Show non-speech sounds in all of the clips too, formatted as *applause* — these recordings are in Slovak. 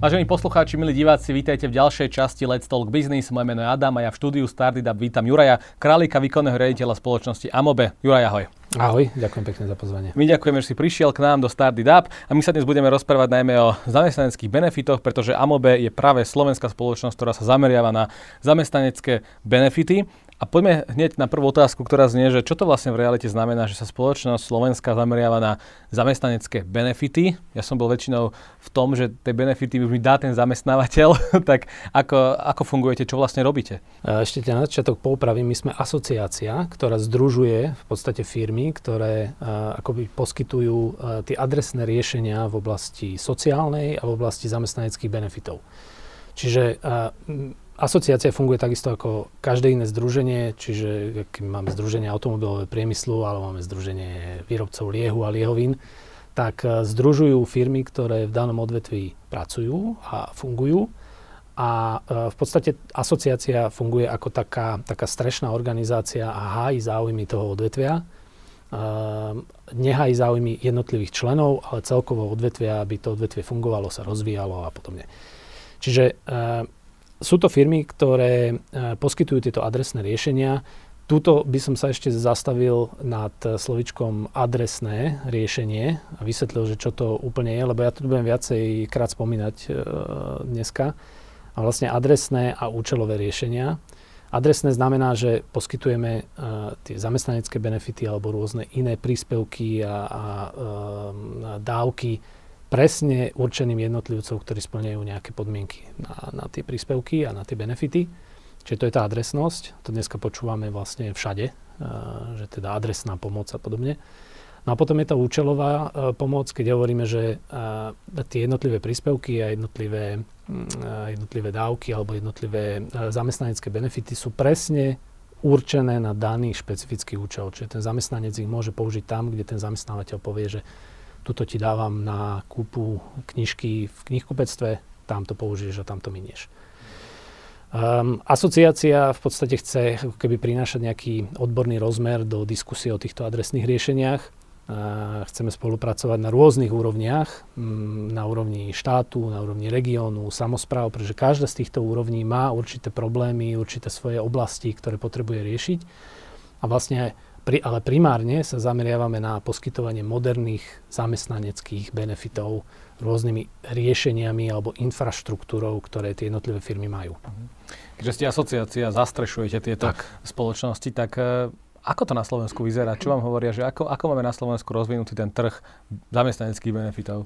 Vážení poslucháči, milí diváci, vítajte v ďalšej časti Let's Talk Business. Moje meno je Adam a ja v štúdiu Startup vítam Juraja, králika výkonného riaditeľa spoločnosti Amobe. Juraj, ahoj. Ahoj, ďakujem pekne za pozvanie. My ďakujeme, že si prišiel k nám do Startup a my sa dnes budeme rozprávať najmä o zamestnaneckých benefitoch, pretože Amobe je práve slovenská spoločnosť, ktorá sa zameriava na zamestnanecké benefity. A poďme hneď na prvú otázku, ktorá znie, že čo to vlastne v realite znamená, že sa spoločnosť Slovenska zameriava na zamestnanecké benefity. Ja som bol väčšinou v tom, že tie benefity už mi dá ten zamestnávateľ, *laughs* tak ako, ako fungujete, čo vlastne robíte? Ešte ťa na začiatok poupravím, my sme asociácia, ktorá združuje v podstate firmy, ktoré uh, akoby poskytujú tie adresné riešenia v oblasti sociálnej a v oblasti zamestnaneckých benefitov. Čiže Asociácia funguje takisto ako každé iné združenie, čiže keď máme združenie automobilového priemyslu alebo máme združenie výrobcov liehu a liehovín, tak združujú firmy, ktoré v danom odvetví pracujú a fungujú. A v podstate asociácia funguje ako taká, taká strešná organizácia a hájí záujmy toho odvetvia. E, nehájí záujmy jednotlivých členov, ale celkovo odvetvia, aby to odvetvie fungovalo, sa rozvíjalo a podobne. Čiže sú to firmy, ktoré e, poskytujú tieto adresné riešenia. Tuto by som sa ešte zastavil nad slovičkom adresné riešenie a vysvetlil, že čo to úplne je, lebo ja tu budem viacej krát spomínať e, dneska. A vlastne adresné a účelové riešenia. Adresné znamená, že poskytujeme uh, tie zamestnanecké benefity alebo rôzne iné príspevky a, a uh, dávky presne určeným jednotlivcov, ktorí splňajú nejaké podmienky na, na tie príspevky a na tie benefity. Čiže to je tá adresnosť. To dneska počúvame vlastne všade, uh, že teda adresná pomoc a podobne. No a potom je to účelová uh, pomoc, keď hovoríme, že uh, tie jednotlivé príspevky a jednotlivé, uh, jednotlivé dávky alebo jednotlivé zamestnanecké benefity sú presne určené na daný špecifický účel. Čiže ten zamestnanec ich môže použiť tam, kde ten zamestnávateľ povie, že tuto ti dávam na kúpu knižky v knihkupectve, tam to použiješ a tam to minieš. Um, asociácia v podstate chce keby prinášať nejaký odborný rozmer do diskusie o týchto adresných riešeniach. Chceme spolupracovať na rôznych úrovniach, na úrovni štátu, na úrovni regiónu, samozpráv, pretože každá z týchto úrovní má určité problémy, určité svoje oblasti, ktoré potrebuje riešiť. A vlastne ale primárne sa zameriavame na poskytovanie moderných zamestnaneckých benefitov rôznymi riešeniami alebo infraštruktúrou, ktoré tie jednotlivé firmy majú. Mhm. Keďže ste asociácia, zastrešujete tieto tak. spoločnosti, tak e, ako to na Slovensku vyzerá? Čo vám hovoria, že ako, ako máme na Slovensku rozvinutý ten trh zamestnaneckých benefitov?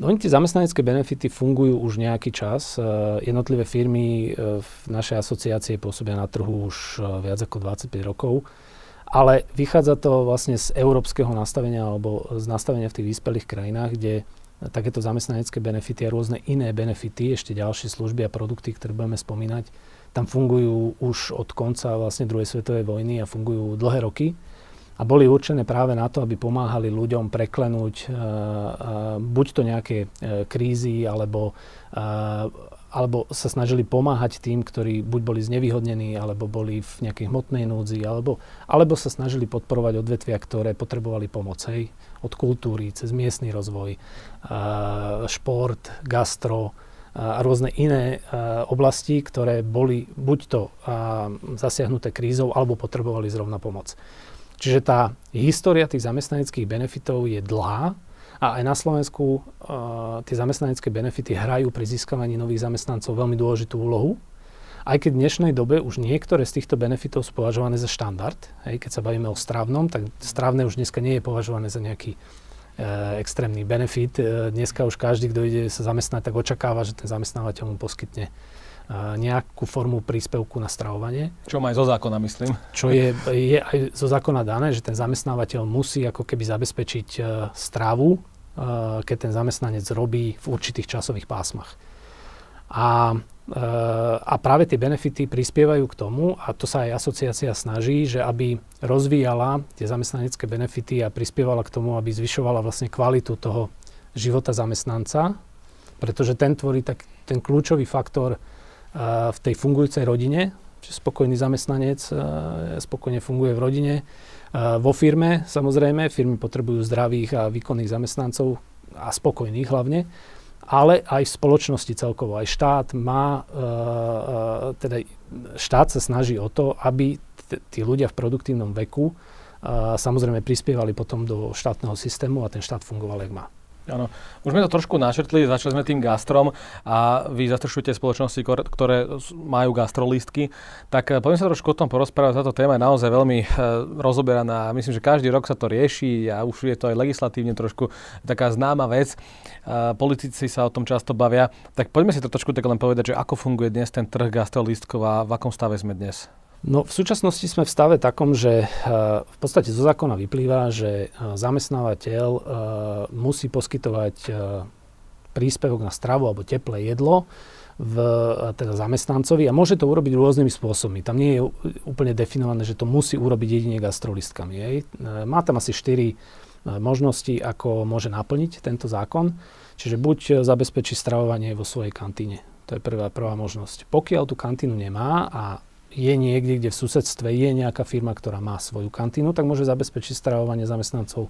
No, tie zamestnanecké benefity fungujú už nejaký čas. E, jednotlivé firmy e, v našej asociácii pôsobia na trhu už viac ako 25 rokov. Ale vychádza to vlastne z európskeho nastavenia alebo z nastavenia v tých vyspelých krajinách, kde takéto zamestnanecké benefity a rôzne iné benefity, ešte ďalšie služby a produkty, ktoré budeme spomínať, tam fungujú už od konca vlastne druhej svetovej vojny a fungujú dlhé roky a boli určené práve na to, aby pomáhali ľuďom preklenúť uh, uh, buď to nejaké uh, krízy alebo alebo sa snažili pomáhať tým, ktorí buď boli znevýhodnení, alebo boli v nejakej hmotnej núdzi, alebo, alebo sa snažili podporovať odvetvia, ktoré potrebovali pomoc. Hej, od kultúry, cez miestny rozvoj, uh, šport, gastro a rôzne iné oblasti, ktoré boli buď to zasiahnuté krízou, alebo potrebovali zrovna pomoc. Čiže tá história tých zamestnaneckých benefitov je dlhá, a aj na Slovensku tie zamestnanecké benefity hrajú pri získavaní nových zamestnancov veľmi dôležitú úlohu. Aj keď v dnešnej dobe už niektoré z týchto benefitov sú považované za štandard, hej, keď sa bavíme o stravnom, tak stravné už dneska nie je považované za nejaký extrémny benefit. Uh, dneska už každý, kto ide sa zamestnať, tak očakáva, že ten zamestnávateľ mu poskytne uh, nejakú formu príspevku na stravovanie. Čo má aj zo zákona, myslím. Čo je, je aj zo zákona dané, že ten zamestnávateľ musí ako keby zabezpečiť stravu keď ten zamestnanec robí v určitých časových pásmach. A, a práve tie benefity prispievajú k tomu, a to sa aj asociácia snaží, že aby rozvíjala tie zamestnanecké benefity a prispievala k tomu, aby zvyšovala vlastne kvalitu toho života zamestnanca, pretože ten tvorí tak, ten kľúčový faktor v tej fungujúcej rodine, že spokojný zamestnanec spokojne funguje v rodine, vo firme, samozrejme, firmy potrebujú zdravých a výkonných zamestnancov a spokojných hlavne. Ale aj spoločnosti celkovo. Aj štát má, uh, teda štát sa snaží o to, aby t- tí ľudia v produktívnom veku uh, samozrejme prispievali potom do štátneho systému a ten štát fungoval, jak má. Áno, už sme to trošku načrtli, začali sme tým gastrom a vy zastršujete spoločnosti, ktoré majú gastrolistky, tak eh, poďme sa trošku o tom porozprávať. Táto téma je naozaj veľmi e, rozoberaná. Myslím, že každý rok sa to rieši a už je to aj legislatívne trošku taká známa vec. E, politici sa o tom často bavia. Tak poďme si to trošku tak len povedať, že ako funguje dnes ten trh gastrolístkov a v akom stave sme dnes. No v súčasnosti sme v stave takom, že eh, v podstate zo zákona vyplýva, že eh, zamestnávateľ eh, musí poskytovať príspevok na stravu alebo teplé jedlo v teda zamestnancovi a môže to urobiť rôznymi spôsobmi. Tam nie je úplne definované, že to musí urobiť jedine gastrolistkami. Jej. Má tam asi 4 možnosti, ako môže naplniť tento zákon. Čiže buď zabezpečí stravovanie vo svojej kantíne. To je prvá, prvá možnosť. Pokiaľ tú kantínu nemá a je niekde, kde v susedstve je nejaká firma, ktorá má svoju kantínu, tak môže zabezpečiť stravovanie zamestnancov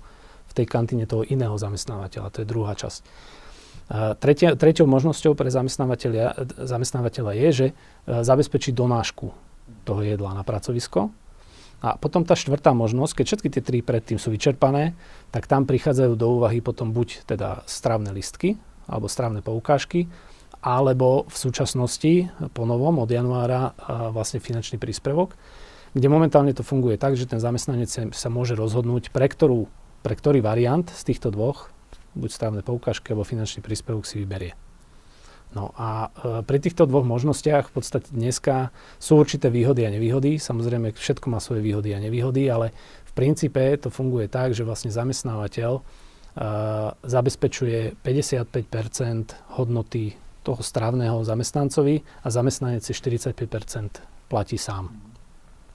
v tej kantíne toho iného zamestnávateľa. To je druhá časť. tretia, tretiou možnosťou pre zamestnávateľa, je, že e, zabezpečí donášku toho jedla na pracovisko. A potom tá štvrtá možnosť, keď všetky tie tri predtým sú vyčerpané, tak tam prichádzajú do úvahy potom buď teda stravné listky alebo stravné poukážky, alebo v súčasnosti po novom od januára vlastne finančný príspevok, kde momentálne to funguje tak, že ten zamestnanec sa môže rozhodnúť pre, ktorú, pre ktorý variant z týchto dvoch, buď strávne poukážky alebo finančný príspevok si vyberie. No a e, pri týchto dvoch možnostiach v podstate dneska sú určité výhody a nevýhody. Samozrejme, všetko má svoje výhody a nevýhody, ale v princípe to funguje tak, že vlastne zamestnávateľ e, zabezpečuje 55% hodnoty toho strávneho zamestnancovi a zamestnanec si 45% platí sám.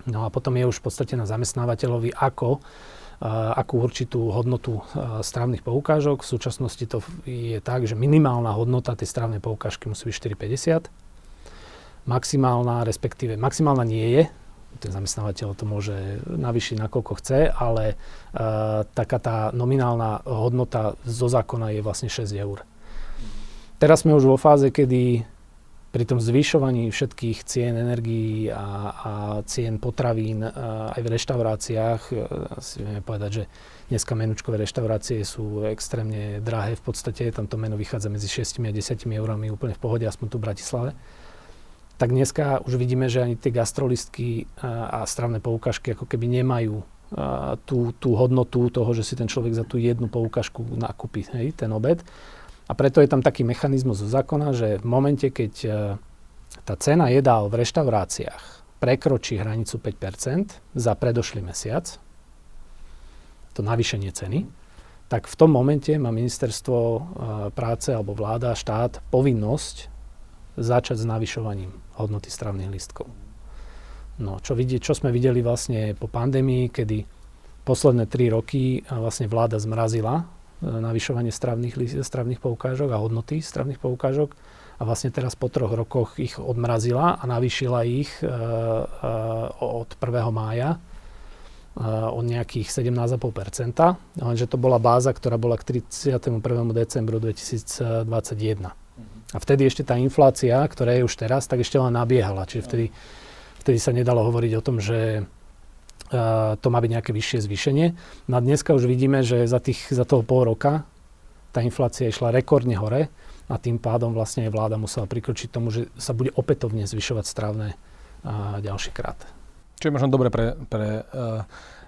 No a potom je už v podstate na zamestnávateľovi, ako akú určitú hodnotu strávnych poukážok. V súčasnosti to je tak, že minimálna hodnota tej strávnej poukážky musí byť 4,50. Maximálna, respektíve maximálna nie je, ten zamestnávateľ to môže navýšiť nakoľko chce, ale uh, taká tá nominálna hodnota zo zákona je vlastne 6 eur. Teraz sme už vo fáze, kedy pri tom zvyšovaní všetkých cien energií a, a cien potravín a aj v reštauráciách, e, si vieme povedať, že dneska menučkové reštaurácie sú extrémne drahé, v podstate tam to meno vychádza medzi 6 a 10 eurami úplne v pohode, aspoň tu v Bratislave. Tak dneska už vidíme, že ani tie gastrolistky a, a stravné poukažky ako keby nemajú tú, tú hodnotu toho, že si ten človek za tú jednu poukažku nakúpi hej, ten obed a preto je tam taký mechanizmus zo zákona, že v momente, keď e, tá cena jedál v reštauráciách prekročí hranicu 5% za predošlý mesiac, to navýšenie ceny, tak v tom momente má ministerstvo e, práce alebo vláda, štát povinnosť začať s navyšovaním hodnoty stravných listkov. No, čo, vidie, čo sme videli vlastne po pandémii, kedy posledné tri roky vlastne vláda zmrazila navyšovanie stravných, stravných poukážok a hodnoty stravných poukážok a vlastne teraz po troch rokoch ich odmrazila a navýšila ich e, e, od 1. mája e, o nejakých 17,5%, lenže to bola báza, ktorá bola k 31. decembru 2021. A vtedy ešte tá inflácia, ktorá je už teraz, tak ešte len nabiehala. Čiže vtedy, vtedy sa nedalo hovoriť o tom, že to má byť nejaké vyššie zvýšenie. No a dneska už vidíme, že za, tých, za toho pol roka tá inflácia išla rekordne hore a tým pádom vlastne vláda musela prikročiť tomu, že sa bude opätovne zvyšovať strávne a ďalší krát. Čo je možno dobre pre, pre uh,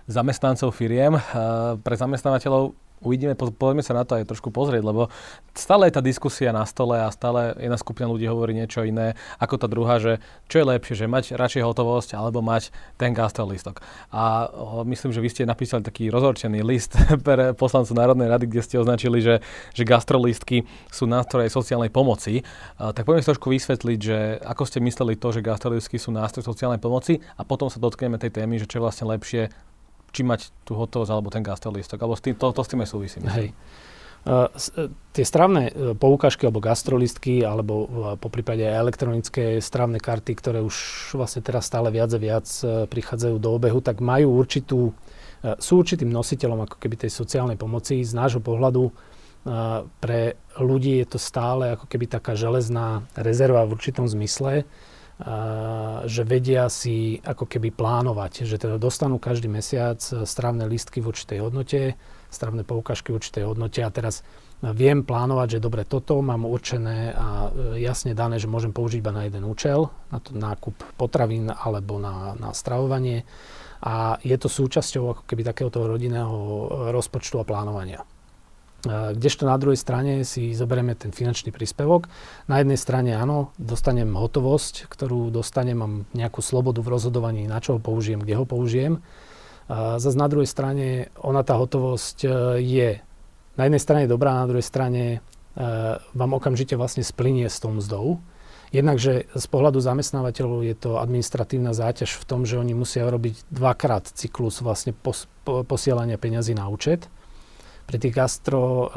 zamestnancov firiem, uh, pre zamestnávateľov uvidíme, poďme sa na to aj trošku pozrieť, lebo stále je tá diskusia na stole a stále jedna skupina ľudí hovorí niečo iné ako tá druhá, že čo je lepšie, že mať radšej hotovosť alebo mať ten gastrolistok. A o, myslím, že vy ste napísali taký rozhorčený list *laughs* pre poslancov Národnej rady, kde ste označili, že, že gastrolistky sú nástroje sociálnej pomoci. A, tak poďme si trošku vysvetliť, že ako ste mysleli to, že gastrolistky sú nástroj sociálnej pomoci a potom sa dotkneme tej témy, že čo je vlastne lepšie či mať tú hotovosť alebo ten gastrolistok, alebo s tým, to, to s tým aj súvisí. Hej. Uh, tie stravné uh, poukážky alebo gastrolistky alebo uh, po prípade aj elektronické stravné karty, ktoré už vlastne teraz stále viac a viac uh, prichádzajú do obehu, tak majú určitú, sú určitým nositeľom ako keby tej sociálnej pomoci. Z nášho pohľadu pre ľudí je to stále ako keby taká železná rezerva v určitom zmysle, že vedia si ako keby plánovať, že teda dostanú každý mesiac strávne listky v určitej hodnote, strávne poukážky v určitej hodnote a teraz viem plánovať, že dobre, toto mám určené a e, jasne dané, že môžem použiť iba na jeden účel, na to nákup potravín alebo na, na stravovanie a je to súčasťou ako keby takéhoto rodinného rozpočtu a plánovania. Kdežto na druhej strane si zoberieme ten finančný príspevok. Na jednej strane áno, dostanem hotovosť, ktorú dostanem, mám nejakú slobodu v rozhodovaní, na čo ho použijem, kde ho použijem. Zase na druhej strane ona tá hotovosť e, je na jednej strane dobrá, na druhej strane e, vám okamžite vlastne splinie s tou mzdou. Jednakže z pohľadu zamestnávateľov je to administratívna záťaž v tom, že oni musia robiť dvakrát cyklus vlastne pos, po, posielania peňazí na účet pri tých gastro uh,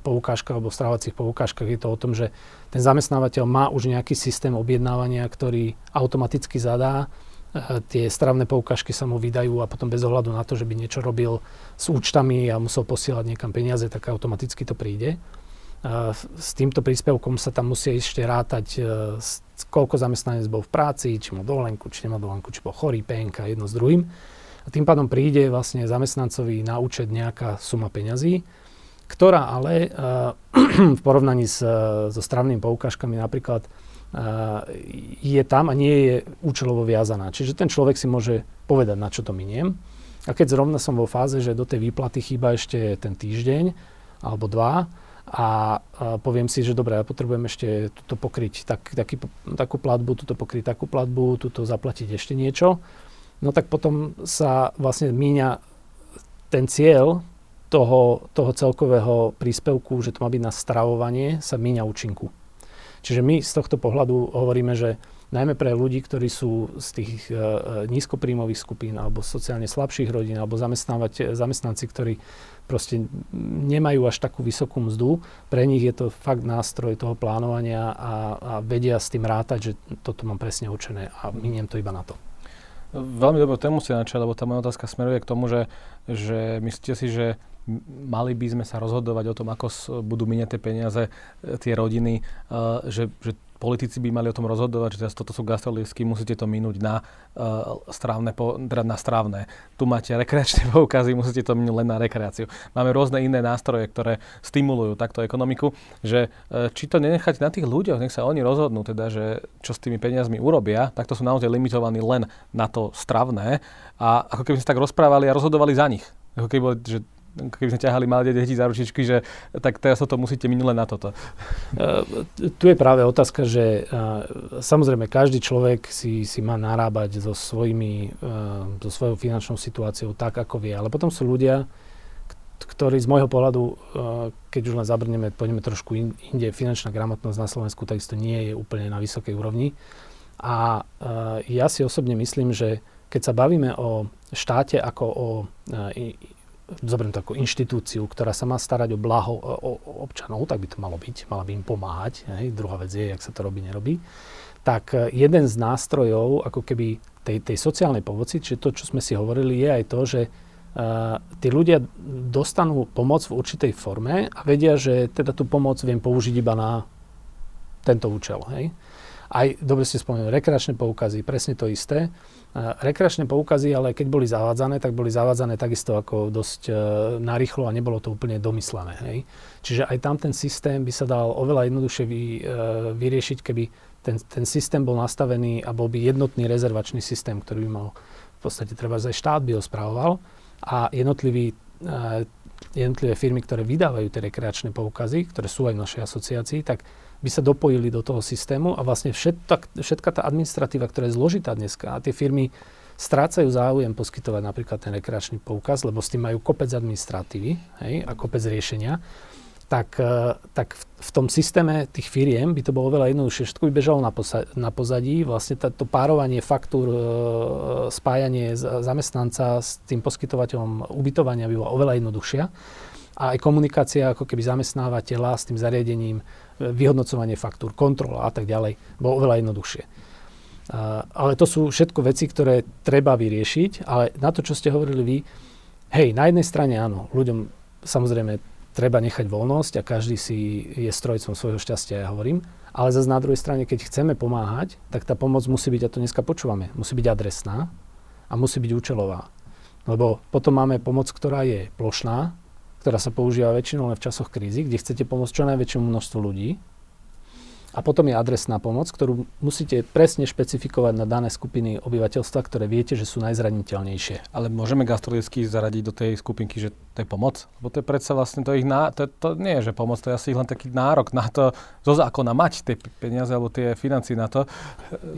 poukážkach alebo stravovacích poukážkach je to o tom, že ten zamestnávateľ má už nejaký systém objednávania, ktorý automaticky zadá. Uh, tie stravné poukážky sa mu vydajú a potom bez ohľadu na to, že by niečo robil s účtami a musel posielať niekam peniaze, tak automaticky to príde. Uh, s týmto príspevkom sa tam musia ešte rátať, koľko zamestnanec bol v práci, či mal dovolenku, či nemá dovolenku, či bol chorý, penka, jedno s druhým. A tým pádom príde vlastne zamestnancovi na účet nejaká suma peňazí, ktorá ale uh, *clears throat* v porovnaní s, so stravnými poukážkami napríklad uh, je tam a nie je účelovo viazaná. Čiže ten človek si môže povedať, na čo to miniem. A keď zrovna som vo fáze, že do tej výplaty chýba ešte ten týždeň alebo dva, a, a poviem si, že dobre, ja potrebujem ešte túto pokryť tak, taký, takú platbu, túto pokryť takú platbu, túto zaplatiť ešte niečo, no tak potom sa vlastne míňa ten cieľ toho, toho celkového príspevku, že to má byť na stravovanie, sa míňa účinku. Čiže my z tohto pohľadu hovoríme, že najmä pre ľudí, ktorí sú z tých uh, nízkopríjmových skupín alebo sociálne slabších rodín alebo zamestnanci, ktorí proste nemajú až takú vysokú mzdu, pre nich je to fakt nástroj toho plánovania a, a vedia s tým rátať, že toto mám presne určené a miniem to iba na to. Veľmi dobrú tému si načal, lebo tá moja otázka smeruje k tomu, že, že myslíte si, že mali by sme sa rozhodovať o tom, ako budú minieť tie peniaze, e, tie rodiny, uh, že, že politici by mali o tom rozhodovať, že teraz toto sú gastrolísky, musíte to minúť na uh, strávne, po, teda na strávne. Tu máte rekreačné *laughs* poukazy, musíte to minúť len na rekreáciu. Máme rôzne iné nástroje, ktoré stimulujú takto ekonomiku, že uh, či to nenechať na tých ľuďoch, nech sa oni rozhodnú, teda, že čo s tými peniazmi urobia, tak to sú naozaj limitovaní len na to stravné a ako keby sme sa tak rozprávali a rozhodovali za nich. Ako keby, že keby sme ťahali malé deti za ručičky, že tak teraz to musíte minule na toto. Uh, tu je práve otázka, že uh, samozrejme každý človek si, si má narábať so, svojimi, uh, so svojou finančnou situáciou tak, ako vie. Ale potom sú ľudia, ktorí z môjho pohľadu, keď už len zabrneme, pôjdeme trošku inde, finančná gramotnosť na Slovensku takisto nie je úplne na vysokej úrovni. A ja si osobne myslím, že keď sa bavíme o štáte ako o zoberiem takú inštitúciu, ktorá sa má starať o blaho o, o občanov, tak by to malo byť, mala by im pomáhať. Hej. Druhá vec je, jak sa to robí, nerobí. Tak e, jeden z nástrojov, ako keby tej, tej sociálnej pomoci, čiže to, čo sme si hovorili, je aj to, že uh, tí ľudia dostanú pomoc v určitej forme a vedia, že teda tú pomoc viem použiť iba na tento účel. Hej. Aj, dobre ste spomenuli, rekreačné poukazy, presne to isté. Rekreačné poukazy, ale keď boli zavádzané, tak boli zavádzané takisto ako dosť e, narýchlo a nebolo to úplne domyslené. Hej. Čiže aj tam ten systém by sa dal oveľa jednoduchšie vy, e, vyriešiť, keby ten, ten systém bol nastavený a bol by jednotný rezervačný systém, ktorý by mal v podstate treba aj štát by ho spravoval a jednotliví, e, jednotlivé firmy, ktoré vydávajú tie rekreačné poukazy, ktoré sú aj v našej asociácii, tak by sa dopojili do toho systému a vlastne všetka, všetka tá administratíva, ktorá je zložitá dneska a tie firmy strácajú záujem poskytovať napríklad ten rekreačný poukaz, lebo s tým majú kopec administratívy hej, a kopec riešenia, tak, e, tak v, v tom systéme tých firiem by to bolo veľa jednoduchšie. Všetko by bežalo na, posa- na pozadí. Vlastne to párovanie faktúr, e, spájanie zamestnanca s tým poskytovateľom ubytovania by bolo oveľa jednoduchšia. A aj komunikácia ako keby zamestnávateľa s tým zariadením vyhodnocovanie faktúr, kontrola a tak ďalej, bolo oveľa jednoduchšie. Ale to sú všetko veci, ktoré treba vyriešiť, ale na to, čo ste hovorili vy, hej, na jednej strane áno, ľuďom samozrejme treba nechať voľnosť a každý si je strojcom svojho šťastia, ja hovorím. Ale zase na druhej strane, keď chceme pomáhať, tak tá pomoc musí byť, a to dneska počúvame, musí byť adresná a musí byť účelová. Lebo potom máme pomoc, ktorá je plošná, ktorá sa používa väčšinou len v časoch krízy, kde chcete pomôcť čo najväčšiemu množstvu ľudí, a potom je adresná pomoc, ktorú musíte presne špecifikovať na dané skupiny obyvateľstva, ktoré viete, že sú najzraniteľnejšie. Ale môžeme gastrolicky zaradiť do tej skupinky, že to je pomoc? Lebo to je predsa vlastne to ich ná... to, to nie je, že pomoc, to je asi len taký nárok na to zo zákona mať tie peniaze alebo tie financie na to,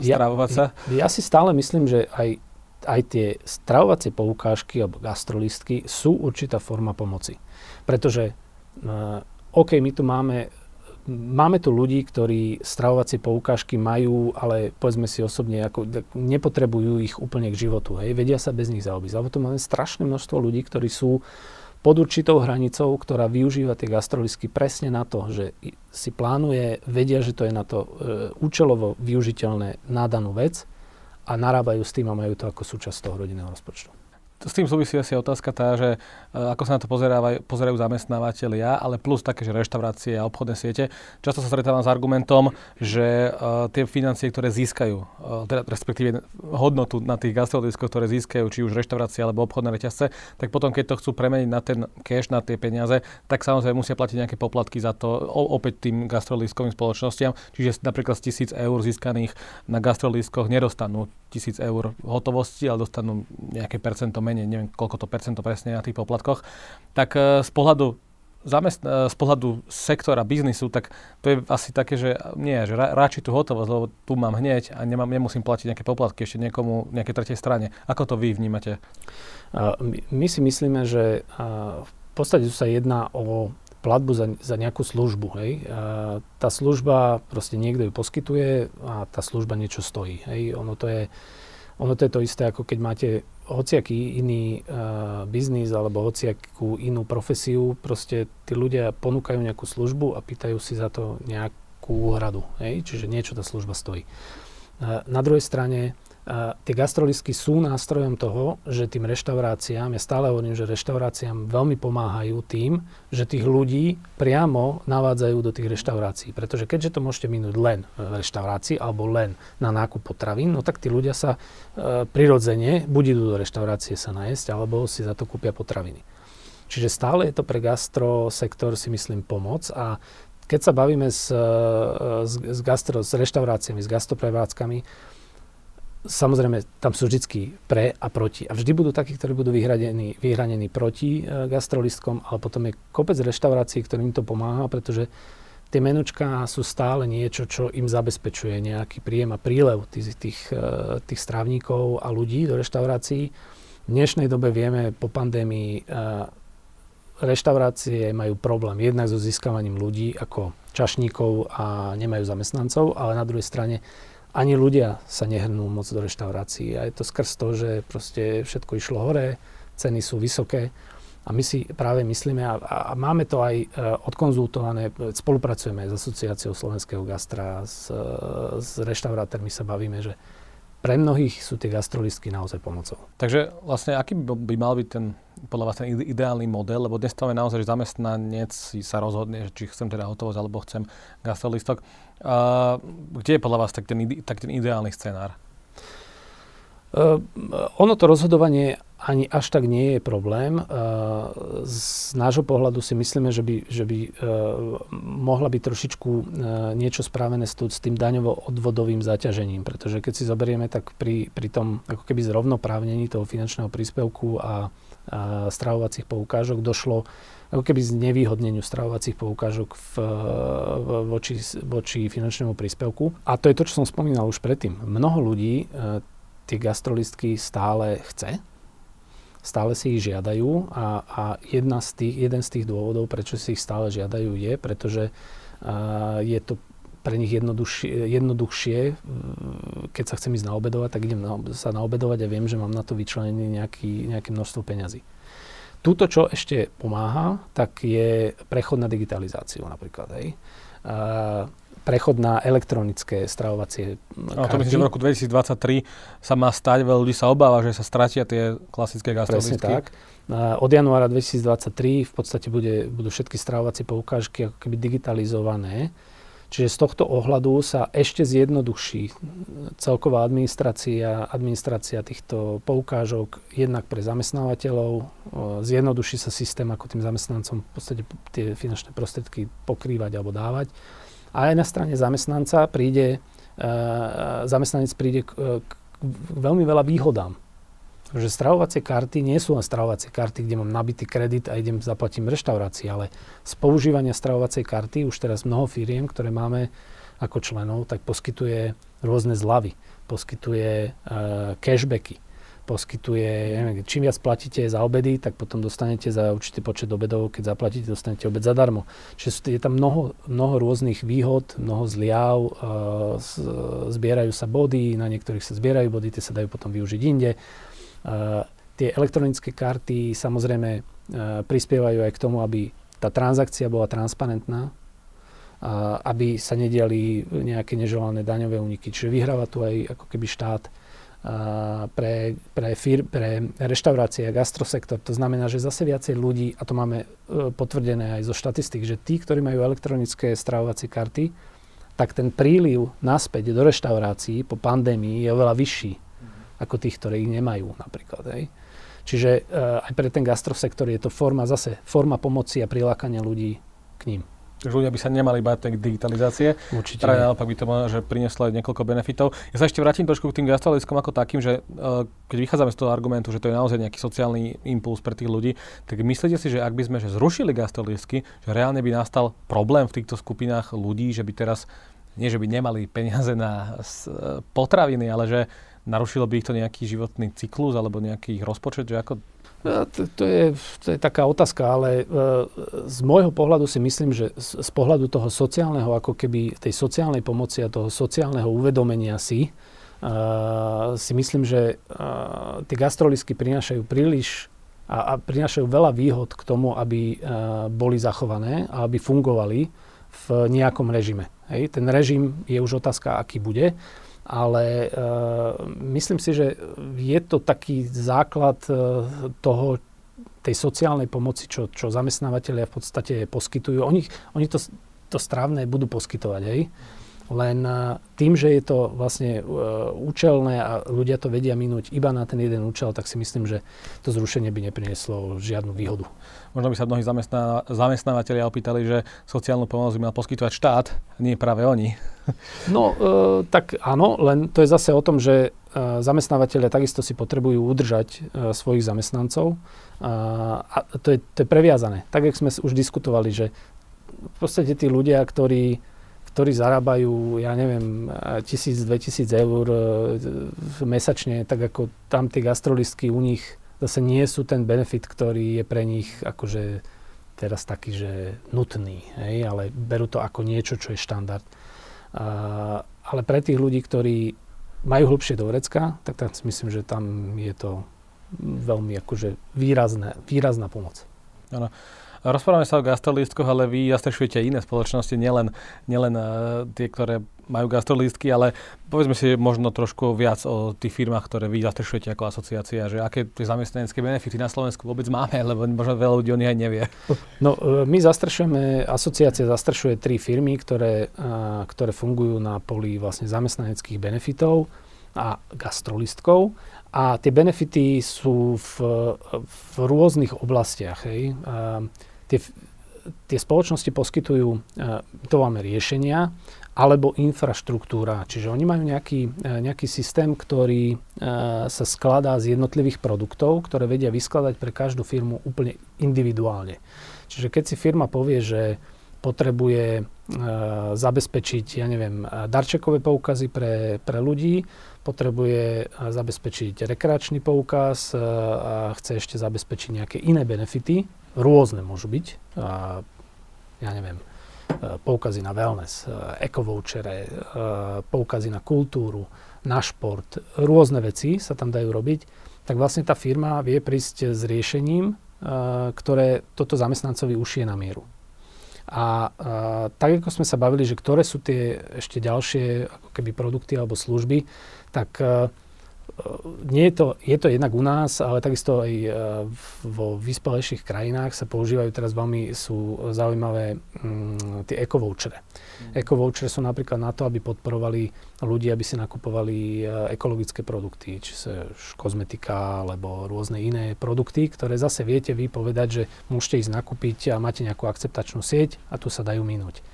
ja, stravovať sa. Ja, ja si stále myslím, že aj, aj tie stravovacie poukážky alebo gastrolistky sú určitá forma pomoci. Pretože uh, OK, my tu máme Máme tu ľudí, ktorí stravovacie poukážky majú, ale povedzme si osobne, ako, nepotrebujú ich úplne k životu. Hej. Vedia sa bez nich zaobísť. Alebo tu máme strašné množstvo ľudí, ktorí sú pod určitou hranicou, ktorá využíva tie gastrolisky presne na to, že si plánuje, vedia, že to je na to e, účelovo využiteľné na danú vec a narábajú s tým a majú to ako súčasť toho rodinného rozpočtu s tým súvisí asi otázka tá, že e, ako sa na to pozerajú, zamestnávateľia, ale plus také, že reštaurácie a obchodné siete. Často sa stretávam s argumentom, že uh, tie financie, ktoré získajú, uh, teda respektíve hodnotu na tých gastronomických, ktoré získajú, či už reštaurácie alebo obchodné reťazce, tak potom, keď to chcú premeniť na ten cash, na tie peniaze, tak samozrejme musia platiť nejaké poplatky za to opäť tým gastroliskovým spoločnostiam. Čiže napríklad z tisíc eur získaných na gastroliskoch nedostanú tisíc eur hotovosti, ale dostanú nejaké percento menej, neviem koľko to percento presne na tých poplatkoch, tak e, z pohľadu zamest- e, z pohľadu sektora biznisu, tak to je asi také, že nie, že ra- tú hotovosť, lebo tu mám hneď a nemám, nemusím platiť nejaké poplatky ešte niekomu, nejakej tretej strane. Ako to vy vnímate? my si myslíme, že v podstate tu sa jedná o platbu za, za nejakú službu. Hej. A tá služba, proste niekto ju poskytuje a tá služba niečo stojí. Hej. Ono, to je, ono to je to isté, ako keď máte hociaký iný uh, biznis alebo hociakú inú profesiu, proste tí ľudia ponúkajú nejakú službu a pýtajú si za to nejakú úhradu. Hej. Čiže niečo tá služba stojí. Uh, na druhej strane a tie gastrolisky sú nástrojom toho, že tým reštauráciám, ja stále hovorím, že reštauráciám veľmi pomáhajú tým, že tých ľudí priamo navádzajú do tých reštaurácií. Pretože keďže to môžete minúť len v reštaurácii alebo len na nákup potravín, no tak tí ľudia sa e, prirodzene buď idú do reštaurácie sa najesť, alebo si za to kúpia potraviny. Čiže stále je to pre gastrosektor si myslím pomoc a keď sa bavíme s, e, s, s, gastro, s reštauráciami, s gastroprevádzkami, Samozrejme, tam sú vždy pre a proti. A vždy budú takí, ktorí budú vyhranení, vyhranení proti e, gastrolistkom, ale potom je kopec reštaurácií, ktorým to pomáha, pretože tie menučka sú stále niečo, čo im zabezpečuje nejaký príjem a prílev tých, tých, e, tých strávnikov a ľudí do reštaurácií. V dnešnej dobe vieme po pandémii, e, reštaurácie majú problém jednak so získavaním ľudí ako čašníkov a nemajú zamestnancov, ale na druhej strane ani ľudia sa nehrnú moc do reštaurácií. A je to skrz to, že proste všetko išlo hore, ceny sú vysoké. A my si práve myslíme, a, a máme to aj e, odkonzultované, spolupracujeme s Asociáciou slovenského gastra, s, e, s reštaurátormi sa bavíme, že pre mnohých sú tie gastrolistky naozaj pomocou. Takže vlastne aký by, mal byť ten podľa vás ten ideálny model, lebo dnes to je naozaj, že zamestnanec si sa rozhodne, či chcem teda hotovosť alebo chcem gastrolistok. Uh, kde je podľa vás tak ten, tak ten ideálny scenár? Uh, ono to rozhodovanie ani až tak nie je problém. Z nášho pohľadu si myslíme, že by, že by mohla byť trošičku niečo správené s, tým daňovo-odvodovým zaťažením, pretože keď si zoberieme, tak pri, pri tom ako keby zrovnoprávnení toho finančného príspevku a, a stravovacích poukážok došlo ako keby znevýhodneniu stravovacích poukážok v, voči, voči finančnému príspevku. A to je to, čo som spomínal už predtým. Mnoho ľudí tie gastrolistky stále chce, stále si ich žiadajú a, a jedna z tých, jeden z tých dôvodov, prečo si ich stále žiadajú je, pretože uh, je to pre nich jednoduchšie, keď sa chcem ísť naobedovať, tak idem na, sa naobedovať a viem, že mám na to vyčlenené nejaké množstvo peňazí. Tuto, čo ešte pomáha, tak je prechod na digitalizáciu napríklad. Hej. Uh, prechod na elektronické stravovacie no, to myslím, že v roku 2023 sa má stať, veľa ľudí sa obáva, že sa stratia tie klasické gastrolisky. Presne tak. Od januára 2023 v podstate bude, budú všetky stravovacie poukážky ako keby digitalizované. Čiže z tohto ohľadu sa ešte zjednoduší celková administrácia, administrácia týchto poukážok jednak pre zamestnávateľov, zjednoduší sa systém, ako tým zamestnancom v podstate tie finančné prostriedky pokrývať alebo dávať. A aj na strane zamestnanca príde, zamestnanec príde k, k veľmi veľa výhodám. Že stravovacie karty nie sú len stravovacie karty, kde mám nabitý kredit a idem zaplatím reštaurácii, ale z používania stravovacej karty už teraz mnoho firiem, ktoré máme ako členov, tak poskytuje rôzne zľavy, poskytuje uh, cashbacky, poskytuje, neviem, čím viac platíte za obedy, tak potom dostanete za určitý počet obedov, keď zaplatíte, dostanete obed zadarmo. Čiže je tam mnoho, mnoho rôznych výhod, mnoho zliav, zbierajú sa body, na niektorých sa zbierajú body, tie sa dajú potom využiť inde tie elektronické karty samozrejme prispievajú aj k tomu, aby tá transakcia bola transparentná, aby sa nediali nejaké neželané daňové úniky. Čiže vyhráva tu aj ako keby štát pre, pre, fir, pre reštaurácie a gastrosektor. To znamená, že zase viacej ľudí, a to máme e, potvrdené aj zo štatistik, že tí, ktorí majú elektronické stravovacie karty, tak ten príliv naspäť do reštaurácií po pandémii je oveľa vyšší ako tých, ktorí ich nemajú napríklad. Hej. Čiže uh, aj pre ten gastrosektor je to forma zase forma pomoci a prilákania ľudí k ním. Takže ľudia by sa nemali báť tej digitalizácie. Určite. Práve naopak by to možno, že prinieslo aj niekoľko benefitov. Ja sa ešte vrátim trošku k tým gastroliskom ako takým, že uh, keď vychádzame z toho argumentu, že to je naozaj nejaký sociálny impuls pre tých ľudí, tak myslíte si, že ak by sme že zrušili gastrolisky, že reálne by nastal problém v týchto skupinách ľudí, že by teraz nie, že by nemali peniaze na potraviny, ale že narušilo by ich to nejaký životný cyklus alebo nejaký rozpočet, že ako to, to, je, to je taká otázka, ale e, z môjho pohľadu si myslím, že z, z pohľadu toho sociálneho, ako keby tej sociálnej pomoci a toho sociálneho uvedomenia si, uh, si myslím, že uh, tie gastrolisky prinášajú príliš a, a prinášajú veľa výhod k tomu, aby uh, boli zachované a aby fungovali v nejakom režime. Hej? Ten režim je už otázka, aký bude ale uh, myslím si, že je to taký základ uh, toho, tej sociálnej pomoci, čo, čo zamestnávateľia v podstate poskytujú. Oni, oni to, to strávne budú poskytovať, hej. Len tým, že je to vlastne uh, účelné a ľudia to vedia minúť iba na ten jeden účel, tak si myslím, že to zrušenie by neprinieslo žiadnu výhodu. Možno by sa mnohí zamestná, zamestnávateľia opýtali, že sociálnu pomoc by mal poskytovať štát, nie práve oni. No, uh, tak áno, len to je zase o tom, že uh, zamestnávateľia takisto si potrebujú udržať uh, svojich zamestnancov a to je, to je previazané. Tak, jak sme už diskutovali, že v podstate tí ľudia, ktorí ktorí zarábajú, ja neviem, 1000-2000 eur e, mesačne, tak ako tam tie gastrolistky u nich zase nie sú ten benefit, ktorý je pre nich akože teraz taký, že nutný, hej, ale berú to ako niečo, čo je štandard. Ale pre tých ľudí, ktorí majú hlbšie do vrecka, tak tam si myslím, že tam je to veľmi akože výrazné, výrazná pomoc. Ano. Rozprávame sa o gastrolístkoch, ale vy zastrešujete iné spoločnosti, nielen, nielen uh, tie, ktoré majú gastrolístky, ale povedzme si možno trošku viac o tých firmách, ktoré vy zastrešujete ako asociácia, že aké tie zamestnanecké benefity na Slovensku vôbec máme, *laughs* lebo možno veľa ľudí o nich aj nevie. No, e, my zastrešujeme, asociácia zastrešuje tri firmy, ktoré, uh, ktoré fungujú na poli vlastne zamestnaneckých benefitov a gastrolistkov. A tie benefity sú v, v rôznych oblastiach. Hej. Uh, tie, tie spoločnosti poskytujú, e, to máme riešenia, alebo infraštruktúra. Čiže oni majú nejaký, e, nejaký systém, ktorý e, sa skladá z jednotlivých produktov, ktoré vedia vyskladať pre každú firmu úplne individuálne. Čiže keď si firma povie, že potrebuje zabezpečiť, ja neviem, darčekové poukazy pre, pre ľudí, potrebuje zabezpečiť rekreačný poukaz a chce ešte zabezpečiť nejaké iné benefity, rôzne môžu byť. Ja neviem, e, poukazy na wellness, ekovouchere, e, poukazy na kultúru, na šport, rôzne veci sa tam dajú robiť, tak vlastne tá firma vie prísť s riešením, e, ktoré toto zamestnancovi ušie na mieru. A, tak, ako sme sa bavili, že ktoré sú tie ešte ďalšie ako keby produkty alebo služby, tak nie je to, je to jednak u nás, ale takisto aj vo vyspelejších krajinách sa používajú teraz veľmi, sú zaujímavé um, tie ekovouchere. Mm. Ekovouchere sú napríklad na to, aby podporovali ľudí, aby si nakupovali ekologické produkty, či sa kozmetika alebo rôzne iné produkty, ktoré zase viete vy povedať, že môžete ísť nakúpiť a máte nejakú akceptačnú sieť a tu sa dajú minúť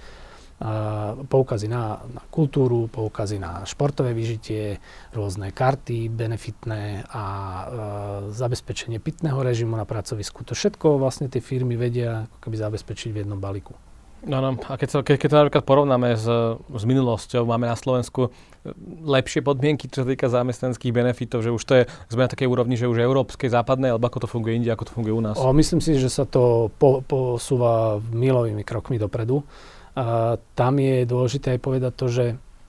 poukazy na, na kultúru, poukazy na športové vyžitie, rôzne karty benefitné a e, zabezpečenie pitného režimu na pracovisku. To všetko vlastne tie firmy vedia ako keby zabezpečiť v jednom balíku. No, no, a keď, sa, keď, keď to napríklad porovnáme s, s minulosťou, máme na Slovensku lepšie podmienky, čo sa týka zamestnanských benefitov, že už to je, sme na takej úrovni, že už európskej, západnej, alebo ako to funguje inde, ako to funguje u nás? O, myslím si, že sa to po, posúva milovými krokmi dopredu. Tam je dôležité aj povedať to, že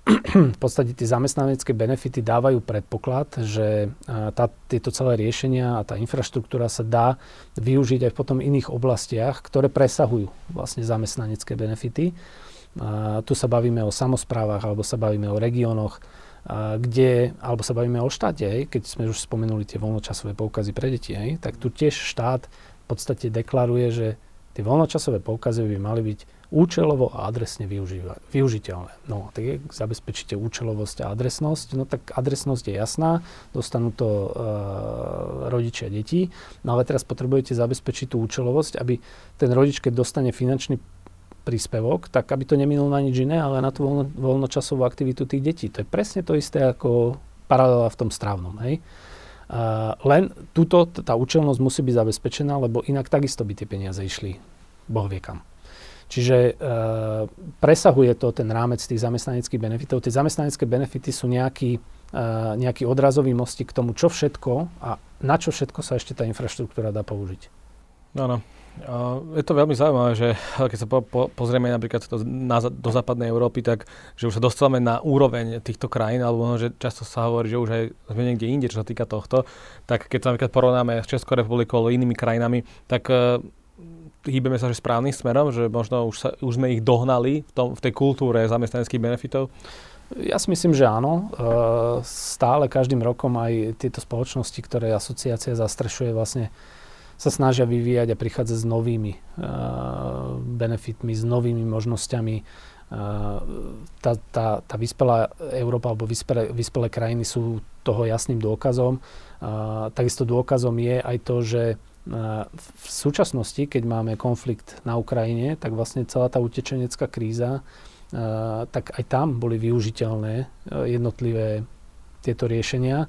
*clears throat* v podstate tie zamestnanecké benefity dávajú predpoklad, že tá, tieto celé riešenia a tá infraštruktúra sa dá využiť aj v potom iných oblastiach, ktoré presahujú vlastne zamestnanecké benefity. A tu sa bavíme o samozprávach alebo sa bavíme o regiónoch, kde, alebo sa bavíme o štáte, hej, keď sme už spomenuli tie voľnočasové poukazy pre deti, hej, tak tu tiež štát v podstate deklaruje, že tie voľnočasové poukazy by mali byť účelovo a adresne využíva, využiteľné. No, tak je, zabezpečíte účelovosť a adresnosť, no tak adresnosť je jasná, dostanú to e, rodičia detí, no ale teraz potrebujete zabezpečiť tú účelovosť, aby ten rodič, keď dostane finančný príspevok, tak aby to neminul na nič iné, ale na tú voľno, voľnočasovú aktivitu tých detí. To je presne to isté ako paralela v tom strávnom. Hej? Uh, len túto, tá účelnosť musí byť zabezpečená, lebo inak takisto by tie peniaze išli boh vie. Čiže e, presahuje to ten rámec tých zamestnaneckých benefitov. Tie zamestnanecké benefity sú nejaký, e, nejaký odrazový mostík k tomu, čo všetko a na čo všetko sa ešte tá infraštruktúra dá použiť. No, no. Je to veľmi zaujímavé, že keď sa po, po, pozrieme napríklad do, na, do západnej Európy, tak že už sa dostávame na úroveň týchto krajín, alebo že často sa hovorí, že už aj sme niekde inde, čo sa týka tohto, tak keď sa napríklad porovnáme s Českou republikou alebo inými krajinami, tak e, hýbeme sa že správnym smerom, že možno už, sa, už sme ich dohnali v, tom, v tej kultúre zamestnaneckých benefitov? Ja si myslím, že áno. E, stále každým rokom aj tieto spoločnosti, ktoré asociácia zastrešuje, vlastne sa snažia vyvíjať a prichádzať s novými e, benefitmi, s novými možnosťami. E, tá, tá, tá vyspelá Európa alebo vyspelé, vyspelé krajiny sú toho jasným dôkazom. Takisto dôkazom je aj to, že v súčasnosti, keď máme konflikt na Ukrajine, tak vlastne celá tá utečenecká kríza, tak aj tam boli využiteľné jednotlivé tieto riešenia.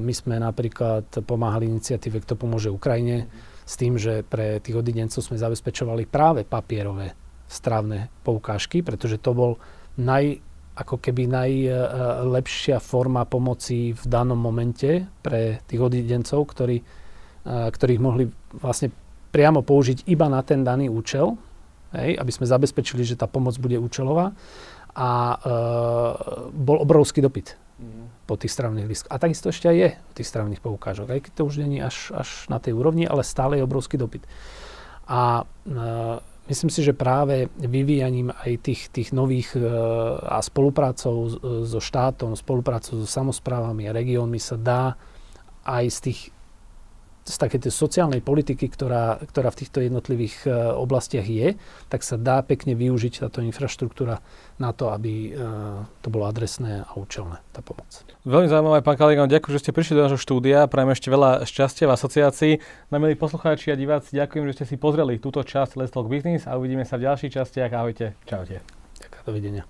My sme napríklad pomáhali iniciatíve Kto pomôže Ukrajine s tým, že pre tých odidencov sme zabezpečovali práve papierové strávne poukážky, pretože to bol naj, ako keby najlepšia forma pomoci v danom momente pre tých odidencov, ktorí ktorých mohli vlastne priamo použiť iba na ten daný účel, hej, aby sme zabezpečili, že tá pomoc bude účelová. A e, bol obrovský dopyt mm. po tých stravných lístkoch. A takisto ešte aj je po tých stravných poukážok, aj keď to už není až, až na tej úrovni, ale stále je obrovský dopyt. A e, myslím si, že práve vyvíjaním aj tých, tých nových e, a spoluprácou so štátom, spoluprácou so samozprávami a regiónmi sa dá aj z tých z takej tej sociálnej politiky, ktorá, ktorá v týchto jednotlivých uh, oblastiach je, tak sa dá pekne využiť táto infraštruktúra na to, aby uh, to bolo adresné a účelné, tá pomoc. Veľmi zaujímavé, pán Kaligán, ďakujem, že ste prišli do nášho štúdia. Prajem ešte veľa šťastia v asociácii. Na milí poslucháči a diváci, ďakujem, že ste si pozreli túto časť Let's Talk Business a uvidíme sa v ďalších častiach. Ahojte. Čaute. Ďakujem, dovidenia.